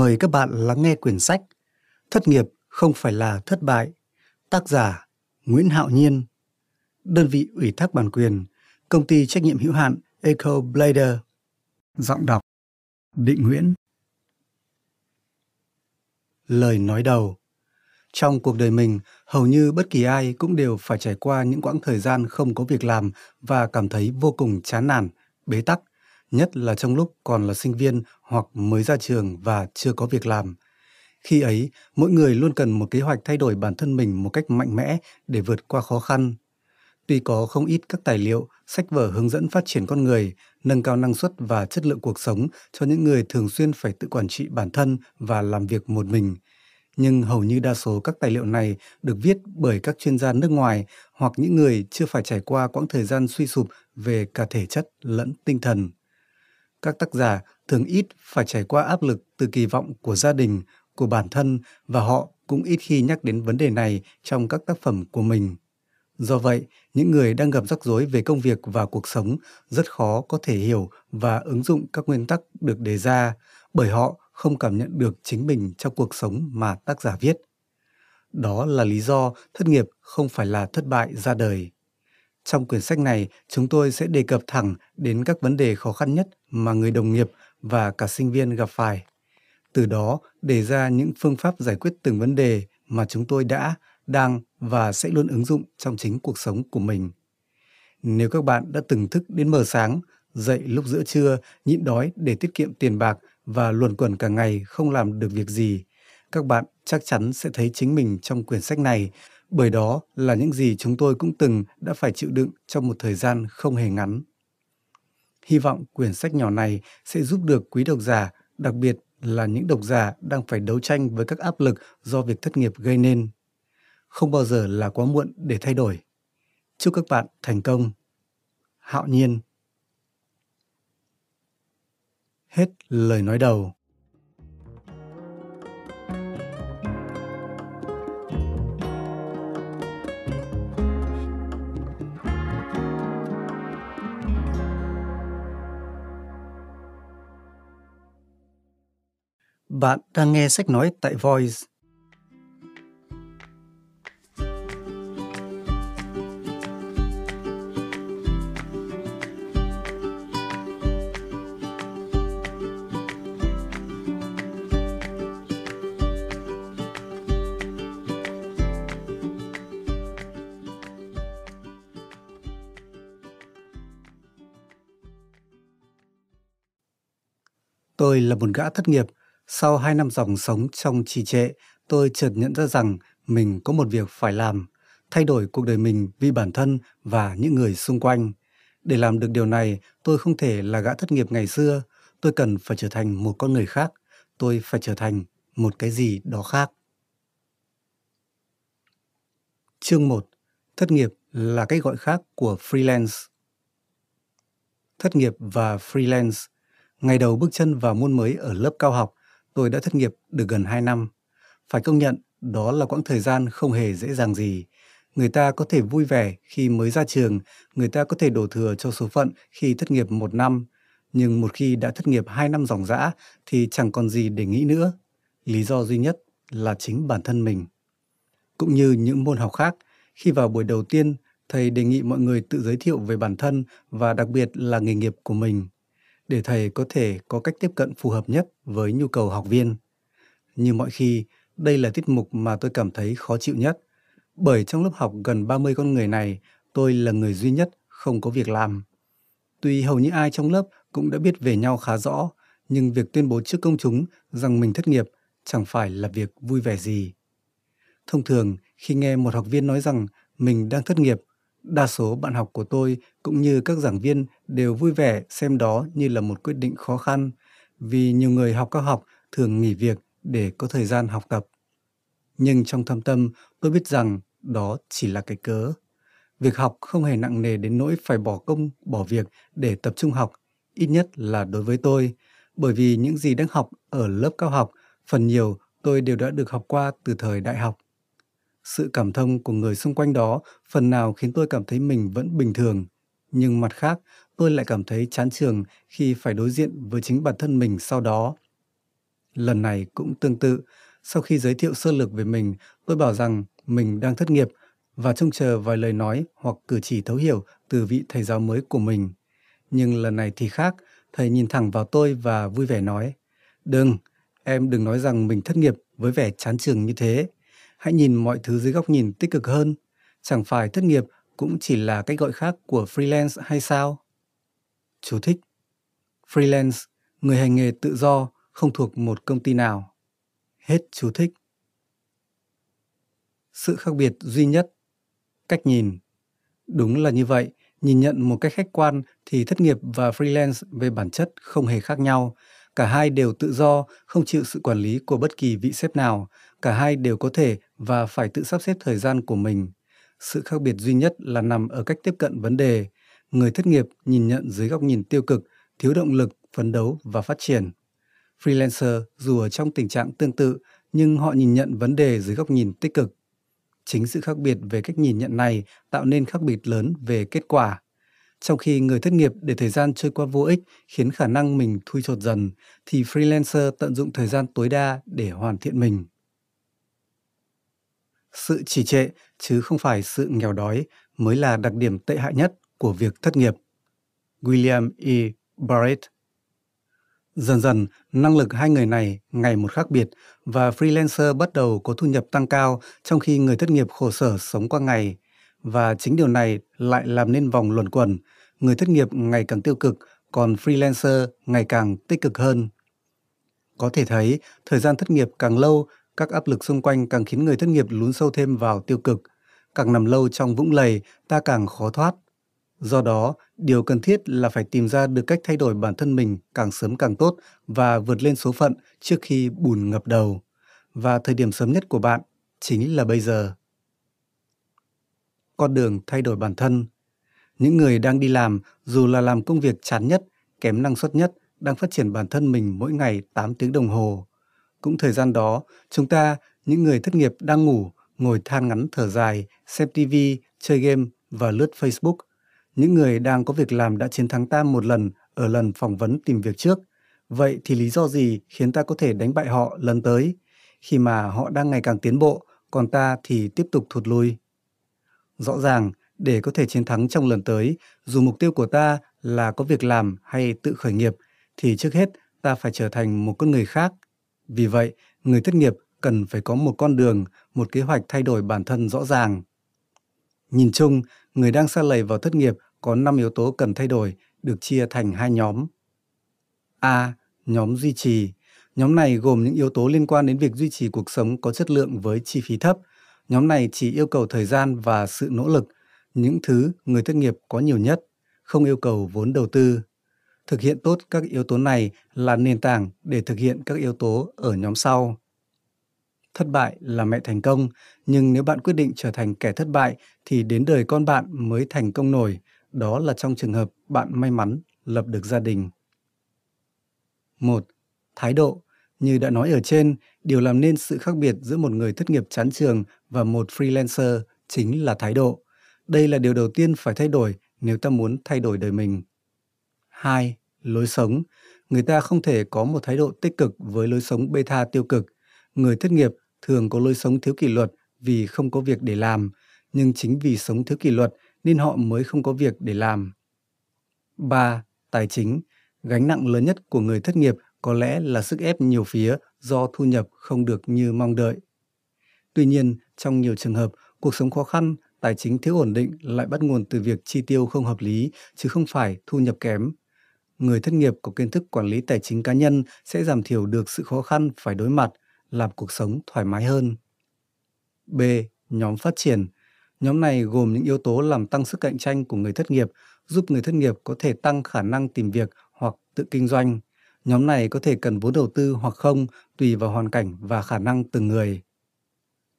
Mời các bạn lắng nghe quyển sách Thất nghiệp không phải là thất bại. Tác giả Nguyễn Hạo Nhiên. Đơn vị ủy thác bản quyền Công ty trách nhiệm hữu hạn Eco Blader. Giọng đọc Định Nguyễn. Lời nói đầu Trong cuộc đời mình, hầu như bất kỳ ai cũng đều phải trải qua những quãng thời gian không có việc làm và cảm thấy vô cùng chán nản, bế tắc nhất là trong lúc còn là sinh viên hoặc mới ra trường và chưa có việc làm. Khi ấy, mỗi người luôn cần một kế hoạch thay đổi bản thân mình một cách mạnh mẽ để vượt qua khó khăn. Tuy có không ít các tài liệu, sách vở hướng dẫn phát triển con người, nâng cao năng suất và chất lượng cuộc sống cho những người thường xuyên phải tự quản trị bản thân và làm việc một mình, nhưng hầu như đa số các tài liệu này được viết bởi các chuyên gia nước ngoài hoặc những người chưa phải trải qua quãng thời gian suy sụp về cả thể chất lẫn tinh thần các tác giả thường ít phải trải qua áp lực từ kỳ vọng của gia đình, của bản thân và họ cũng ít khi nhắc đến vấn đề này trong các tác phẩm của mình. Do vậy, những người đang gặp rắc rối về công việc và cuộc sống rất khó có thể hiểu và ứng dụng các nguyên tắc được đề ra bởi họ không cảm nhận được chính mình trong cuộc sống mà tác giả viết. Đó là lý do thất nghiệp không phải là thất bại ra đời. Trong quyển sách này, chúng tôi sẽ đề cập thẳng đến các vấn đề khó khăn nhất mà người đồng nghiệp và cả sinh viên gặp phải. Từ đó, đề ra những phương pháp giải quyết từng vấn đề mà chúng tôi đã, đang và sẽ luôn ứng dụng trong chính cuộc sống của mình. Nếu các bạn đã từng thức đến mờ sáng, dậy lúc giữa trưa, nhịn đói để tiết kiệm tiền bạc và luồn quẩn cả ngày không làm được việc gì, các bạn chắc chắn sẽ thấy chính mình trong quyển sách này bởi đó là những gì chúng tôi cũng từng đã phải chịu đựng trong một thời gian không hề ngắn. Hy vọng quyển sách nhỏ này sẽ giúp được quý độc giả, đặc biệt là những độc giả đang phải đấu tranh với các áp lực do việc thất nghiệp gây nên. Không bao giờ là quá muộn để thay đổi. Chúc các bạn thành công. Hạo nhiên Hết lời nói đầu. Bạn đang nghe sách nói tại Voice. Tôi là một gã thất nghiệp sau hai năm dòng sống trong trì trệ, tôi chợt nhận ra rằng mình có một việc phải làm, thay đổi cuộc đời mình vì bản thân và những người xung quanh. Để làm được điều này, tôi không thể là gã thất nghiệp ngày xưa, tôi cần phải trở thành một con người khác, tôi phải trở thành một cái gì đó khác. Chương 1. Thất nghiệp là cách gọi khác của freelance. Thất nghiệp và freelance. Ngày đầu bước chân vào môn mới ở lớp cao học, tôi đã thất nghiệp được gần 2 năm. Phải công nhận, đó là quãng thời gian không hề dễ dàng gì. Người ta có thể vui vẻ khi mới ra trường, người ta có thể đổ thừa cho số phận khi thất nghiệp một năm. Nhưng một khi đã thất nghiệp 2 năm dòng dã thì chẳng còn gì để nghĩ nữa. Lý do duy nhất là chính bản thân mình. Cũng như những môn học khác, khi vào buổi đầu tiên, thầy đề nghị mọi người tự giới thiệu về bản thân và đặc biệt là nghề nghiệp của mình để thầy có thể có cách tiếp cận phù hợp nhất với nhu cầu học viên. Như mọi khi, đây là tiết mục mà tôi cảm thấy khó chịu nhất, bởi trong lớp học gần 30 con người này, tôi là người duy nhất không có việc làm. Tuy hầu như ai trong lớp cũng đã biết về nhau khá rõ, nhưng việc tuyên bố trước công chúng rằng mình thất nghiệp chẳng phải là việc vui vẻ gì. Thông thường, khi nghe một học viên nói rằng mình đang thất nghiệp, đa số bạn học của tôi cũng như các giảng viên đều vui vẻ xem đó như là một quyết định khó khăn vì nhiều người học cao học thường nghỉ việc để có thời gian học tập. Nhưng trong thâm tâm, tôi biết rằng đó chỉ là cái cớ. Việc học không hề nặng nề đến nỗi phải bỏ công, bỏ việc để tập trung học, ít nhất là đối với tôi, bởi vì những gì đang học ở lớp cao học, phần nhiều tôi đều đã được học qua từ thời đại học. Sự cảm thông của người xung quanh đó phần nào khiến tôi cảm thấy mình vẫn bình thường, nhưng mặt khác, tôi lại cảm thấy chán trường khi phải đối diện với chính bản thân mình sau đó. Lần này cũng tương tự, sau khi giới thiệu sơ lược về mình, tôi bảo rằng mình đang thất nghiệp và trông chờ vài lời nói hoặc cử chỉ thấu hiểu từ vị thầy giáo mới của mình. Nhưng lần này thì khác, thầy nhìn thẳng vào tôi và vui vẻ nói, Đừng, em đừng nói rằng mình thất nghiệp với vẻ chán trường như thế. Hãy nhìn mọi thứ dưới góc nhìn tích cực hơn. Chẳng phải thất nghiệp cũng chỉ là cách gọi khác của freelance hay sao? Chú thích Freelance, người hành nghề tự do, không thuộc một công ty nào. Hết chú thích. Sự khác biệt duy nhất cách nhìn. Đúng là như vậy, nhìn nhận một cách khách quan thì thất nghiệp và freelance về bản chất không hề khác nhau. Cả hai đều tự do, không chịu sự quản lý của bất kỳ vị sếp nào. Cả hai đều có thể và phải tự sắp xếp thời gian của mình. Sự khác biệt duy nhất là nằm ở cách tiếp cận vấn đề. Người thất nghiệp nhìn nhận dưới góc nhìn tiêu cực, thiếu động lực, phấn đấu và phát triển. Freelancer dù ở trong tình trạng tương tự nhưng họ nhìn nhận vấn đề dưới góc nhìn tích cực. Chính sự khác biệt về cách nhìn nhận này tạo nên khác biệt lớn về kết quả. Trong khi người thất nghiệp để thời gian trôi qua vô ích khiến khả năng mình thui chột dần, thì freelancer tận dụng thời gian tối đa để hoàn thiện mình. Sự trì trệ chứ không phải sự nghèo đói mới là đặc điểm tệ hại nhất của việc thất nghiệp. William E. Barrett Dần dần, năng lực hai người này ngày một khác biệt và freelancer bắt đầu có thu nhập tăng cao trong khi người thất nghiệp khổ sở sống qua ngày. Và chính điều này lại làm nên vòng luẩn quẩn. Người thất nghiệp ngày càng tiêu cực, còn freelancer ngày càng tích cực hơn. Có thể thấy, thời gian thất nghiệp càng lâu, các áp lực xung quanh càng khiến người thất nghiệp lún sâu thêm vào tiêu cực. Càng nằm lâu trong vũng lầy, ta càng khó thoát. Do đó, điều cần thiết là phải tìm ra được cách thay đổi bản thân mình càng sớm càng tốt và vượt lên số phận trước khi bùn ngập đầu. Và thời điểm sớm nhất của bạn chính là bây giờ. Con đường thay đổi bản thân. Những người đang đi làm, dù là làm công việc chán nhất, kém năng suất nhất, đang phát triển bản thân mình mỗi ngày 8 tiếng đồng hồ. Cũng thời gian đó, chúng ta, những người thất nghiệp đang ngủ, ngồi than ngắn thở dài, xem TV, chơi game và lướt Facebook – những người đang có việc làm đã chiến thắng ta một lần ở lần phỏng vấn tìm việc trước. Vậy thì lý do gì khiến ta có thể đánh bại họ lần tới, khi mà họ đang ngày càng tiến bộ, còn ta thì tiếp tục thụt lùi? Rõ ràng, để có thể chiến thắng trong lần tới, dù mục tiêu của ta là có việc làm hay tự khởi nghiệp, thì trước hết ta phải trở thành một con người khác. Vì vậy, người thất nghiệp cần phải có một con đường, một kế hoạch thay đổi bản thân rõ ràng. Nhìn chung, người đang xa lầy vào thất nghiệp có 5 yếu tố cần thay đổi, được chia thành hai nhóm. A. Nhóm duy trì. Nhóm này gồm những yếu tố liên quan đến việc duy trì cuộc sống có chất lượng với chi phí thấp. Nhóm này chỉ yêu cầu thời gian và sự nỗ lực, những thứ người thất nghiệp có nhiều nhất, không yêu cầu vốn đầu tư. Thực hiện tốt các yếu tố này là nền tảng để thực hiện các yếu tố ở nhóm sau. Thất bại là mẹ thành công, nhưng nếu bạn quyết định trở thành kẻ thất bại thì đến đời con bạn mới thành công nổi, đó là trong trường hợp bạn may mắn lập được gia đình. Một, Thái độ. Như đã nói ở trên, điều làm nên sự khác biệt giữa một người thất nghiệp chán trường và một freelancer chính là thái độ. Đây là điều đầu tiên phải thay đổi nếu ta muốn thay đổi đời mình. 2. Lối sống. Người ta không thể có một thái độ tích cực với lối sống beta tiêu cực. Người thất nghiệp thường có lối sống thiếu kỷ luật vì không có việc để làm, nhưng chính vì sống thiếu kỷ luật nên họ mới không có việc để làm. 3. Tài chính. Gánh nặng lớn nhất của người thất nghiệp có lẽ là sức ép nhiều phía do thu nhập không được như mong đợi. Tuy nhiên, trong nhiều trường hợp, cuộc sống khó khăn, tài chính thiếu ổn định lại bắt nguồn từ việc chi tiêu không hợp lý chứ không phải thu nhập kém. Người thất nghiệp có kiến thức quản lý tài chính cá nhân sẽ giảm thiểu được sự khó khăn phải đối mặt, làm cuộc sống thoải mái hơn. B. Nhóm phát triển. Nhóm này gồm những yếu tố làm tăng sức cạnh tranh của người thất nghiệp, giúp người thất nghiệp có thể tăng khả năng tìm việc hoặc tự kinh doanh. Nhóm này có thể cần vốn đầu tư hoặc không tùy vào hoàn cảnh và khả năng từng người.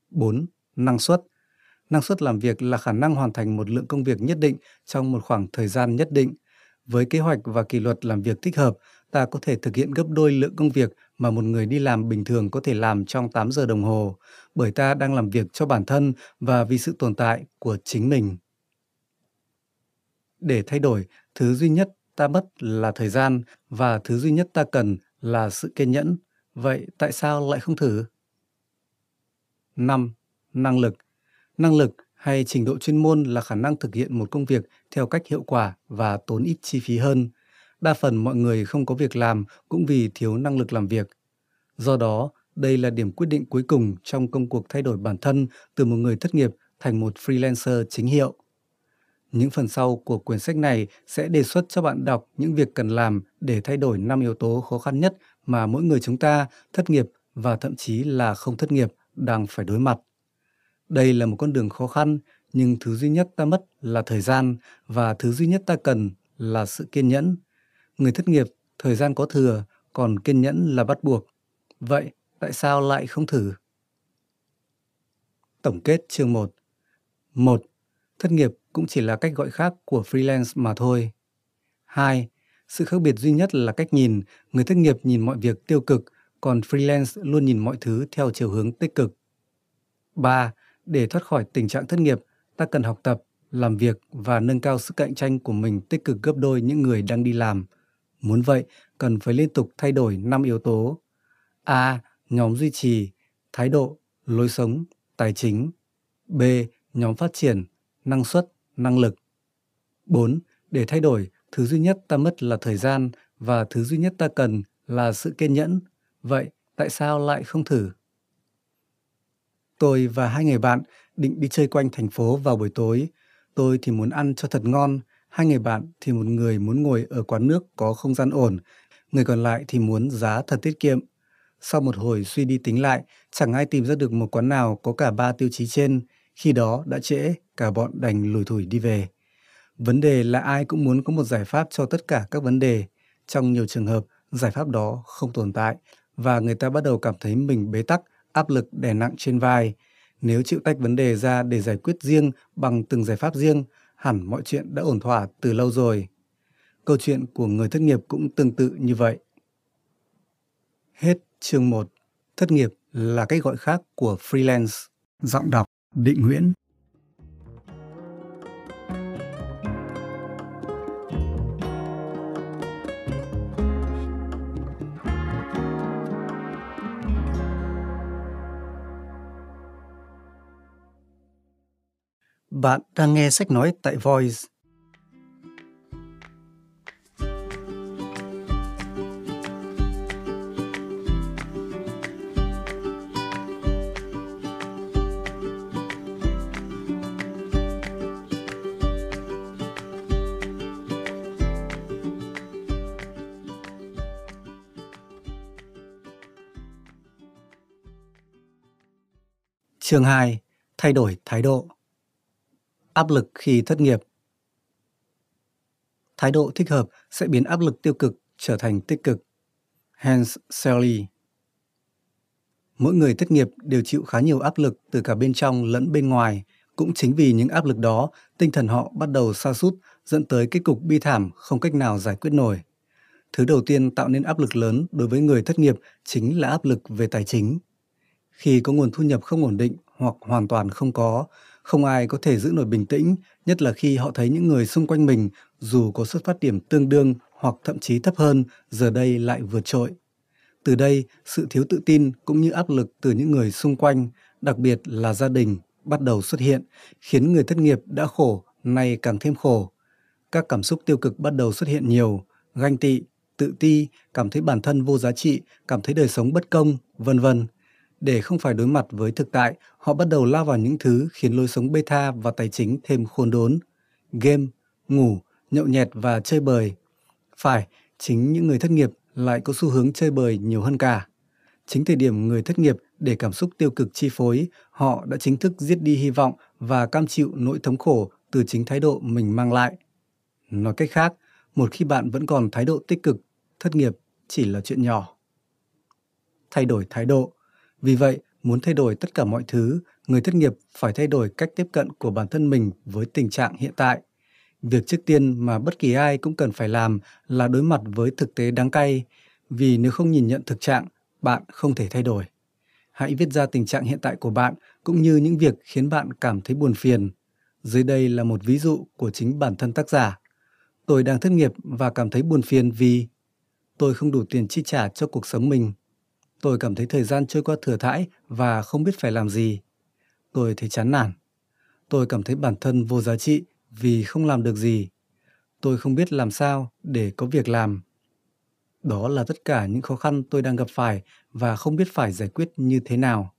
4. Năng suất. Năng suất làm việc là khả năng hoàn thành một lượng công việc nhất định trong một khoảng thời gian nhất định. Với kế hoạch và kỷ luật làm việc thích hợp, ta có thể thực hiện gấp đôi lượng công việc mà một người đi làm bình thường có thể làm trong 8 giờ đồng hồ, bởi ta đang làm việc cho bản thân và vì sự tồn tại của chính mình. Để thay đổi, thứ duy nhất ta mất là thời gian và thứ duy nhất ta cần là sự kiên nhẫn. Vậy tại sao lại không thử? 5. Năng lực. Năng lực hay trình độ chuyên môn là khả năng thực hiện một công việc theo cách hiệu quả và tốn ít chi phí hơn. Đa phần mọi người không có việc làm cũng vì thiếu năng lực làm việc. Do đó, đây là điểm quyết định cuối cùng trong công cuộc thay đổi bản thân từ một người thất nghiệp thành một freelancer chính hiệu. Những phần sau của quyển sách này sẽ đề xuất cho bạn đọc những việc cần làm để thay đổi 5 yếu tố khó khăn nhất mà mỗi người chúng ta, thất nghiệp và thậm chí là không thất nghiệp, đang phải đối mặt. Đây là một con đường khó khăn, nhưng thứ duy nhất ta mất là thời gian và thứ duy nhất ta cần là sự kiên nhẫn. Người thất nghiệp, thời gian có thừa, còn kiên nhẫn là bắt buộc. Vậy, tại sao lại không thử? Tổng kết chương 1 1. Thất nghiệp cũng chỉ là cách gọi khác của freelance mà thôi. 2. Sự khác biệt duy nhất là cách nhìn, người thất nghiệp nhìn mọi việc tiêu cực, còn freelance luôn nhìn mọi thứ theo chiều hướng tích cực. 3. Để thoát khỏi tình trạng thất nghiệp, ta cần học tập, làm việc và nâng cao sức cạnh tranh của mình tích cực gấp đôi những người đang đi làm. Muốn vậy, cần phải liên tục thay đổi 5 yếu tố. A. Nhóm duy trì, thái độ, lối sống, tài chính. B. Nhóm phát triển, năng suất, năng lực. 4. Để thay đổi, thứ duy nhất ta mất là thời gian và thứ duy nhất ta cần là sự kiên nhẫn. Vậy, tại sao lại không thử? Tôi và hai người bạn định đi chơi quanh thành phố vào buổi tối. Tôi thì muốn ăn cho thật ngon, hai người bạn thì một người muốn ngồi ở quán nước có không gian ổn, người còn lại thì muốn giá thật tiết kiệm. Sau một hồi suy đi tính lại, chẳng ai tìm ra được một quán nào có cả ba tiêu chí trên. Khi đó đã trễ, cả bọn đành lùi thủi đi về. Vấn đề là ai cũng muốn có một giải pháp cho tất cả các vấn đề. Trong nhiều trường hợp, giải pháp đó không tồn tại và người ta bắt đầu cảm thấy mình bế tắc, áp lực đè nặng trên vai. Nếu chịu tách vấn đề ra để giải quyết riêng bằng từng giải pháp riêng, hẳn mọi chuyện đã ổn thỏa từ lâu rồi. Câu chuyện của người thất nghiệp cũng tương tự như vậy. Hết chương 1. Thất nghiệp là cách gọi khác của freelance. Giọng đọc Định Nguyễn Bạn đang nghe sách nói tại Voice. Chương 2. Thay đổi thái độ áp lực khi thất nghiệp. Thái độ thích hợp sẽ biến áp lực tiêu cực trở thành tích cực. Hans Selye Mỗi người thất nghiệp đều chịu khá nhiều áp lực từ cả bên trong lẫn bên ngoài. Cũng chính vì những áp lực đó, tinh thần họ bắt đầu sa sút dẫn tới kết cục bi thảm không cách nào giải quyết nổi. Thứ đầu tiên tạo nên áp lực lớn đối với người thất nghiệp chính là áp lực về tài chính. Khi có nguồn thu nhập không ổn định hoặc hoàn toàn không có, không ai có thể giữ nổi bình tĩnh, nhất là khi họ thấy những người xung quanh mình dù có xuất phát điểm tương đương hoặc thậm chí thấp hơn, giờ đây lại vượt trội. Từ đây, sự thiếu tự tin cũng như áp lực từ những người xung quanh, đặc biệt là gia đình, bắt đầu xuất hiện, khiến người thất nghiệp đã khổ, nay càng thêm khổ. Các cảm xúc tiêu cực bắt đầu xuất hiện nhiều, ganh tị, tự ti, cảm thấy bản thân vô giá trị, cảm thấy đời sống bất công, vân vân. Để không phải đối mặt với thực tại, họ bắt đầu lao vào những thứ khiến lối sống beta và tài chính thêm khôn đốn. Game, ngủ, nhậu nhẹt và chơi bời. Phải, chính những người thất nghiệp lại có xu hướng chơi bời nhiều hơn cả. Chính thời điểm người thất nghiệp để cảm xúc tiêu cực chi phối, họ đã chính thức giết đi hy vọng và cam chịu nỗi thống khổ từ chính thái độ mình mang lại. Nói cách khác, một khi bạn vẫn còn thái độ tích cực, thất nghiệp chỉ là chuyện nhỏ. Thay đổi thái độ. Vì vậy, muốn thay đổi tất cả mọi thứ, người thất nghiệp phải thay đổi cách tiếp cận của bản thân mình với tình trạng hiện tại. Việc trước tiên mà bất kỳ ai cũng cần phải làm là đối mặt với thực tế đáng cay, vì nếu không nhìn nhận thực trạng, bạn không thể thay đổi. Hãy viết ra tình trạng hiện tại của bạn cũng như những việc khiến bạn cảm thấy buồn phiền. Dưới đây là một ví dụ của chính bản thân tác giả. Tôi đang thất nghiệp và cảm thấy buồn phiền vì tôi không đủ tiền chi trả cho cuộc sống mình. Tôi cảm thấy thời gian trôi qua thừa thãi và không biết phải làm gì. Tôi thấy chán nản. Tôi cảm thấy bản thân vô giá trị vì không làm được gì. Tôi không biết làm sao để có việc làm. Đó là tất cả những khó khăn tôi đang gặp phải và không biết phải giải quyết như thế nào.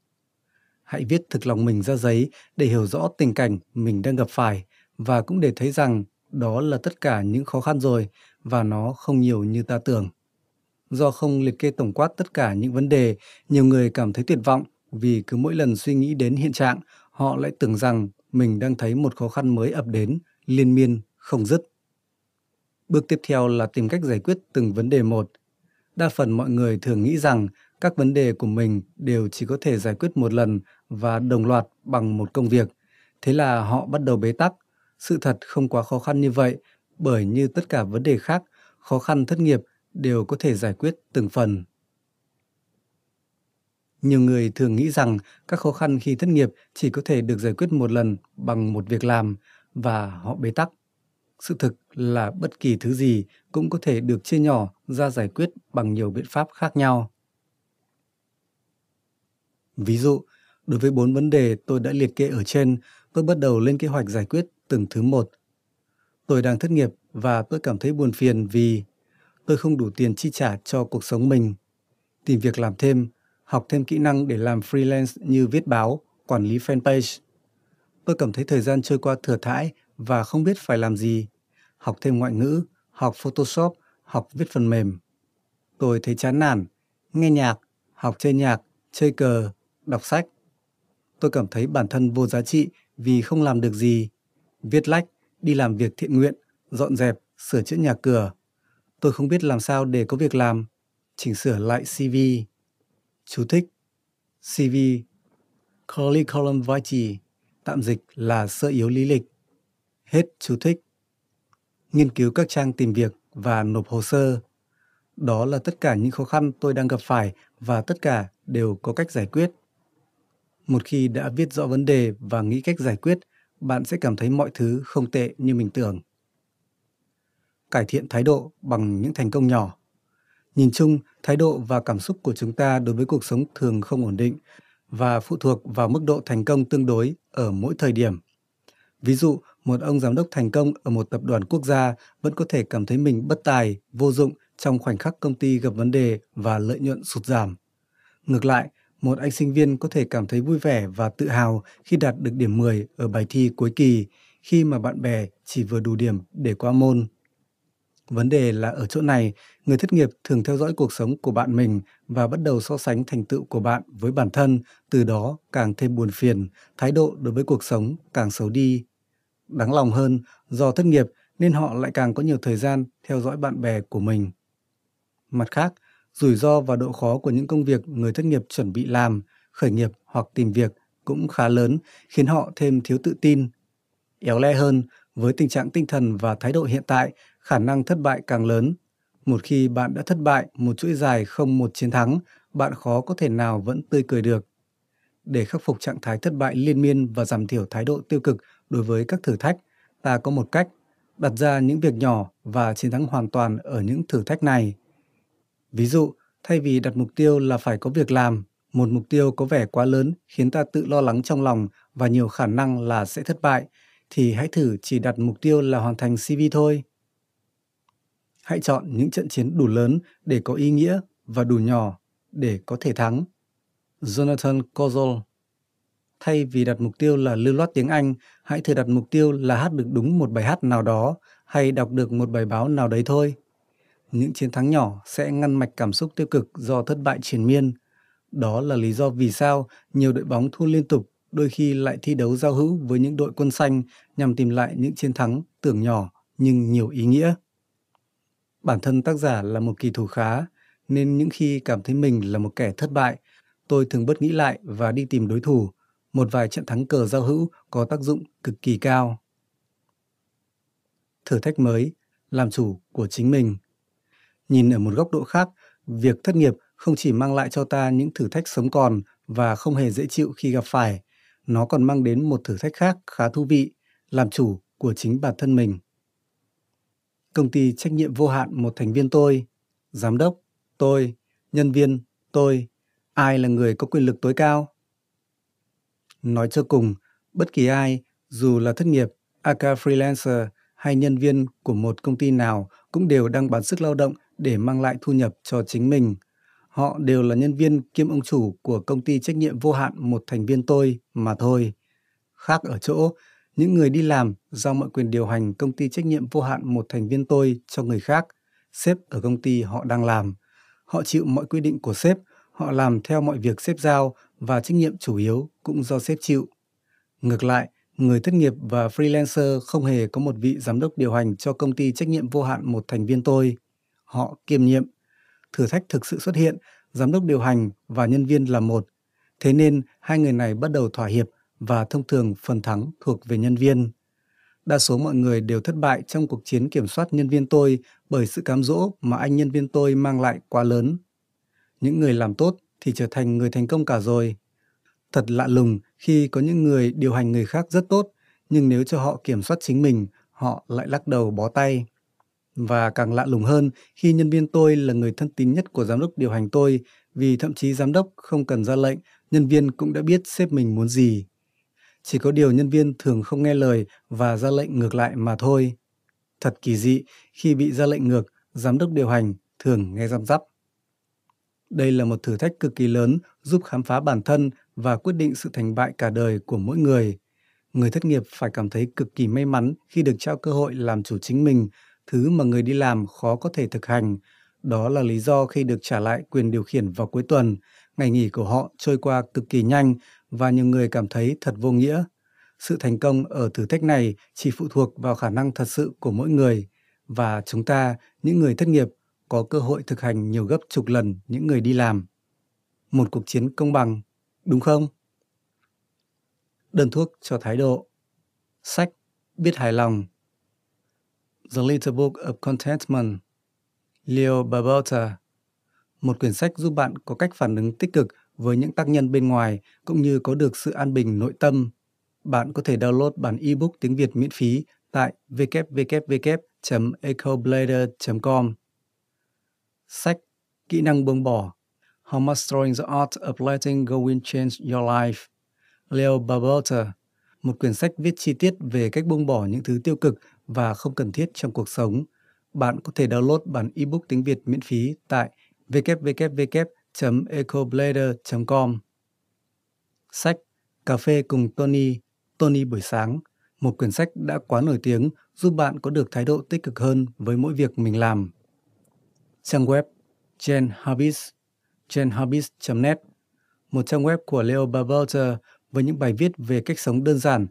Hãy viết thực lòng mình ra giấy để hiểu rõ tình cảnh mình đang gặp phải và cũng để thấy rằng đó là tất cả những khó khăn rồi và nó không nhiều như ta tưởng. Do không liệt kê tổng quát tất cả những vấn đề, nhiều người cảm thấy tuyệt vọng vì cứ mỗi lần suy nghĩ đến hiện trạng, họ lại tưởng rằng mình đang thấy một khó khăn mới ập đến, liên miên, không dứt. Bước tiếp theo là tìm cách giải quyết từng vấn đề một. Đa phần mọi người thường nghĩ rằng các vấn đề của mình đều chỉ có thể giải quyết một lần và đồng loạt bằng một công việc. Thế là họ bắt đầu bế tắc. Sự thật không quá khó khăn như vậy, bởi như tất cả vấn đề khác, khó khăn thất nghiệp đều có thể giải quyết từng phần. Nhiều người thường nghĩ rằng các khó khăn khi thất nghiệp chỉ có thể được giải quyết một lần bằng một việc làm và họ bế tắc. Sự thực là bất kỳ thứ gì cũng có thể được chia nhỏ ra giải quyết bằng nhiều biện pháp khác nhau. Ví dụ, đối với bốn vấn đề tôi đã liệt kê ở trên, tôi bắt đầu lên kế hoạch giải quyết từng thứ một. Tôi đang thất nghiệp và tôi cảm thấy buồn phiền vì tôi không đủ tiền chi trả cho cuộc sống mình. Tìm việc làm thêm, học thêm kỹ năng để làm freelance như viết báo, quản lý fanpage. Tôi cảm thấy thời gian trôi qua thừa thãi và không biết phải làm gì. Học thêm ngoại ngữ, học Photoshop, học viết phần mềm. Tôi thấy chán nản, nghe nhạc, học chơi nhạc, chơi cờ, đọc sách. Tôi cảm thấy bản thân vô giá trị vì không làm được gì. Viết lách, đi làm việc thiện nguyện, dọn dẹp, sửa chữa nhà cửa. Tôi không biết làm sao để có việc làm. Chỉnh sửa lại CV. Chú thích. CV Curriculum vitae, tạm dịch là sơ yếu lý lịch. Hết chú thích. Nghiên cứu các trang tìm việc và nộp hồ sơ. Đó là tất cả những khó khăn tôi đang gặp phải và tất cả đều có cách giải quyết. Một khi đã viết rõ vấn đề và nghĩ cách giải quyết, bạn sẽ cảm thấy mọi thứ không tệ như mình tưởng. Cải thiện thái độ bằng những thành công nhỏ. Nhìn chung, thái độ và cảm xúc của chúng ta đối với cuộc sống thường không ổn định và phụ thuộc vào mức độ thành công tương đối ở mỗi thời điểm. Ví dụ, một ông giám đốc thành công ở một tập đoàn quốc gia vẫn có thể cảm thấy mình bất tài, vô dụng trong khoảnh khắc công ty gặp vấn đề và lợi nhuận sụt giảm. Ngược lại, một anh sinh viên có thể cảm thấy vui vẻ và tự hào khi đạt được điểm 10 ở bài thi cuối kỳ, khi mà bạn bè chỉ vừa đủ điểm để qua môn. Vấn đề là ở chỗ này, người thất nghiệp thường theo dõi cuộc sống của bạn mình và bắt đầu so sánh thành tựu của bạn với bản thân, từ đó càng thêm buồn phiền, thái độ đối với cuộc sống càng xấu đi. Đáng lòng hơn, do thất nghiệp nên họ lại càng có nhiều thời gian theo dõi bạn bè của mình. Mặt khác, rủi ro và độ khó của những công việc người thất nghiệp chuẩn bị làm, khởi nghiệp hoặc tìm việc cũng khá lớn, khiến họ thêm thiếu tự tin. Éo le hơn, với tình trạng tinh thần và thái độ hiện tại, khả năng thất bại càng lớn. Một khi bạn đã thất bại một chuỗi dài không một chiến thắng, bạn khó có thể nào vẫn tươi cười được. Để khắc phục trạng thái thất bại liên miên và giảm thiểu thái độ tiêu cực đối với các thử thách, ta có một cách, đặt ra những việc nhỏ và chiến thắng hoàn toàn ở những thử thách này. Ví dụ, thay vì đặt mục tiêu là phải có việc làm, một mục tiêu có vẻ quá lớn khiến ta tự lo lắng trong lòng và nhiều khả năng là sẽ thất bại, thì hãy thử chỉ đặt mục tiêu là hoàn thành CV thôi. Hãy chọn những trận chiến đủ lớn để có ý nghĩa và đủ nhỏ để có thể thắng. Jonathan Kozol Thay vì đặt mục tiêu là lưu loát tiếng Anh, hãy thử đặt mục tiêu là hát được đúng một bài hát nào đó hay đọc được một bài báo nào đấy thôi. Những chiến thắng nhỏ sẽ ngăn mạch cảm xúc tiêu cực do thất bại triền miên. Đó là lý do vì sao nhiều đội bóng thua liên tục, đôi khi lại thi đấu giao hữu với những đội quân xanh nhằm tìm lại những chiến thắng tưởng nhỏ nhưng nhiều ý nghĩa. Bản thân tác giả là một kỳ thủ khá, nên những khi cảm thấy mình là một kẻ thất bại, tôi thường bớt nghĩ lại và đi tìm đối thủ. Một vài trận thắng cờ giao hữu có tác dụng cực kỳ cao. Thử thách mới, làm chủ của chính mình. Nhìn ở một góc độ khác, việc thất nghiệp không chỉ mang lại cho ta những thử thách sống còn và không hề dễ chịu khi gặp phải, nó còn mang đến một thử thách khác khá thú vị, làm chủ của chính bản thân mình. Công ty trách nhiệm vô hạn một thành viên tôi, giám đốc, tôi, nhân viên, tôi, ai là người có quyền lực tối cao? Nói cho cùng, bất kỳ ai, dù là thất nghiệp, aka freelancer hay nhân viên của một công ty nào cũng đều đang bán sức lao động để mang lại thu nhập cho chính mình. Họ đều là nhân viên kiêm ông chủ của công ty trách nhiệm vô hạn một thành viên tôi mà thôi. Khác ở chỗ, những người đi làm giao mọi quyền điều hành công ty trách nhiệm vô hạn một thành viên tôi cho người khác, sếp ở công ty họ đang làm. Họ chịu mọi quy định của sếp, họ làm theo mọi việc sếp giao và trách nhiệm chủ yếu cũng do sếp chịu. Ngược lại, người thất nghiệp và freelancer không hề có một vị giám đốc điều hành cho công ty trách nhiệm vô hạn một thành viên tôi. Họ kiêm nhiệm. Thử thách thực sự xuất hiện, giám đốc điều hành và nhân viên là một. Thế nên hai người này bắt đầu thỏa hiệp và thông thường phần thắng thuộc về nhân viên. Đa số mọi người đều thất bại trong cuộc chiến kiểm soát nhân viên tôi bởi sự cám dỗ mà anh nhân viên tôi mang lại quá lớn. Những người làm tốt thì trở thành người thành công cả rồi. Thật lạ lùng khi có những người điều hành người khác rất tốt, nhưng nếu cho họ kiểm soát chính mình, họ lại lắc đầu bó tay. Và càng lạ lùng hơn khi nhân viên tôi là người thân tín nhất của giám đốc điều hành tôi, vì thậm chí giám đốc không cần ra lệnh, nhân viên cũng đã biết sếp mình muốn gì. Chỉ có điều nhân viên thường không nghe lời và ra lệnh ngược lại mà thôi. Thật kỳ dị, khi bị ra lệnh ngược, giám đốc điều hành thường nghe răm rắp. Đây là một thử thách cực kỳ lớn giúp khám phá bản thân và quyết định sự thành bại cả đời của mỗi người. Người thất nghiệp phải cảm thấy cực kỳ may mắn khi được trao cơ hội làm chủ chính mình, thứ mà người đi làm khó có thể thực hành. Đó là lý do khi được trả lại quyền điều khiển vào cuối tuần, ngày nghỉ của họ trôi qua cực kỳ nhanh và nhiều người cảm thấy thật vô nghĩa. Sự thành công ở thử thách này chỉ phụ thuộc vào khả năng thật sự của mỗi người và chúng ta, những người thất nghiệp, có cơ hội thực hành nhiều gấp chục lần những người đi làm. Một cuộc chiến công bằng, đúng không? Đơn thuốc cho thái độ. Sách Biết hài lòng. The Little Book of Contentment. Leo Babauta. Một quyển sách giúp bạn có cách phản ứng tích cực với những tác nhân bên ngoài cũng như có được sự an bình nội tâm. Bạn có thể download bản ebook tiếng Việt miễn phí tại www.ecoblader.com. Sách Kỹ năng buông bỏ, How Mastering the Art of Letting Go Will Change Your Life, Leo Babota một quyển sách viết chi tiết về cách buông bỏ những thứ tiêu cực và không cần thiết trong cuộc sống. Bạn có thể download bản ebook tiếng Việt miễn phí tại www ecoblader.com Sách Cà phê cùng Tony, Tony buổi sáng, một quyển sách đã quá nổi tiếng giúp bạn có được thái độ tích cực hơn với mỗi việc mình làm. Trang web Jen Habits, jenhabits.net, một trang web của Leo Babauta với những bài viết về cách sống đơn giản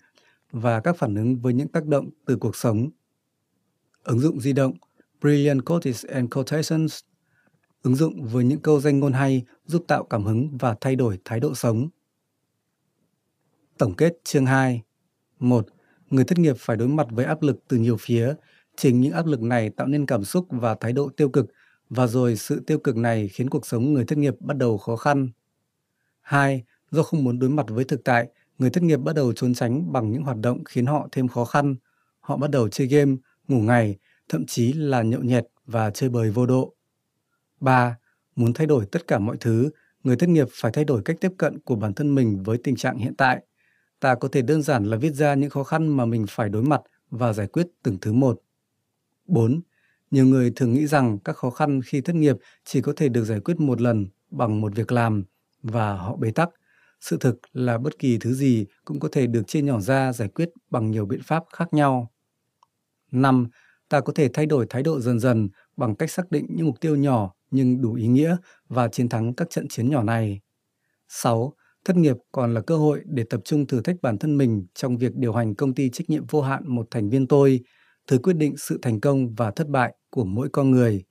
và các phản ứng với những tác động từ cuộc sống. Ứng dụng di động Brilliant Quotes and Quotations ứng dụng với những câu danh ngôn hay giúp tạo cảm hứng và thay đổi thái độ sống. Tổng kết chương 2 1. Người thất nghiệp phải đối mặt với áp lực từ nhiều phía. Chính những áp lực này tạo nên cảm xúc và thái độ tiêu cực, và rồi sự tiêu cực này khiến cuộc sống người thất nghiệp bắt đầu khó khăn. 2. Do không muốn đối mặt với thực tại, người thất nghiệp bắt đầu trốn tránh bằng những hoạt động khiến họ thêm khó khăn. Họ bắt đầu chơi game, ngủ ngày, thậm chí là nhậu nhẹt và chơi bời vô độ. 3. Muốn thay đổi tất cả mọi thứ, người thất nghiệp phải thay đổi cách tiếp cận của bản thân mình với tình trạng hiện tại. Ta có thể đơn giản là viết ra những khó khăn mà mình phải đối mặt và giải quyết từng thứ một. 4. Nhiều người thường nghĩ rằng các khó khăn khi thất nghiệp chỉ có thể được giải quyết một lần bằng một việc làm và họ bế tắc. Sự thực là bất kỳ thứ gì cũng có thể được chia nhỏ ra giải quyết bằng nhiều biện pháp khác nhau. 5. Ta có thể thay đổi thái độ dần dần bằng cách xác định những mục tiêu nhỏ nhưng đủ ý nghĩa và chiến thắng các trận chiến nhỏ này. 6. Thất nghiệp còn là cơ hội để tập trung thử thách bản thân mình trong việc điều hành công ty trách nhiệm vô hạn một thành viên tôi, thứ quyết định sự thành công và thất bại của mỗi con người.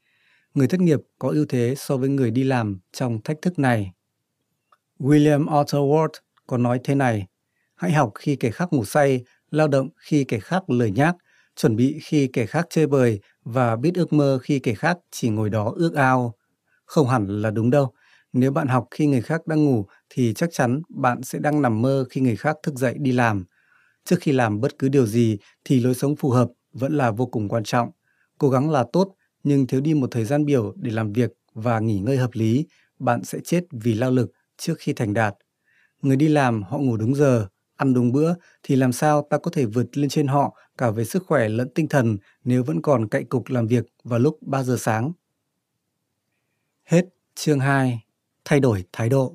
Người thất nghiệp có ưu thế so với người đi làm trong thách thức này. William Arthur Ward có nói thế này, hãy học khi kẻ khác ngủ say, lao động khi kẻ khác lười nhác, chuẩn bị khi kẻ khác chơi bời và biết ước mơ khi kẻ khác chỉ ngồi đó ước ao. Không hẳn là đúng đâu. Nếu bạn học khi người khác đang ngủ thì chắc chắn bạn sẽ đang nằm mơ khi người khác thức dậy đi làm. Trước khi làm bất cứ điều gì thì lối sống phù hợp vẫn là vô cùng quan trọng. Cố gắng là tốt nhưng thiếu đi một thời gian biểu để làm việc và nghỉ ngơi hợp lý, bạn sẽ chết vì lao lực trước khi thành đạt. Người đi làm họ ngủ đúng giờ, ăn đúng bữa thì làm sao ta có thể vượt lên trên họ cả về sức khỏe lẫn tinh thần nếu vẫn còn cậy cục làm việc vào lúc 3 giờ sáng. Hết chương 2. Thay đổi thái độ.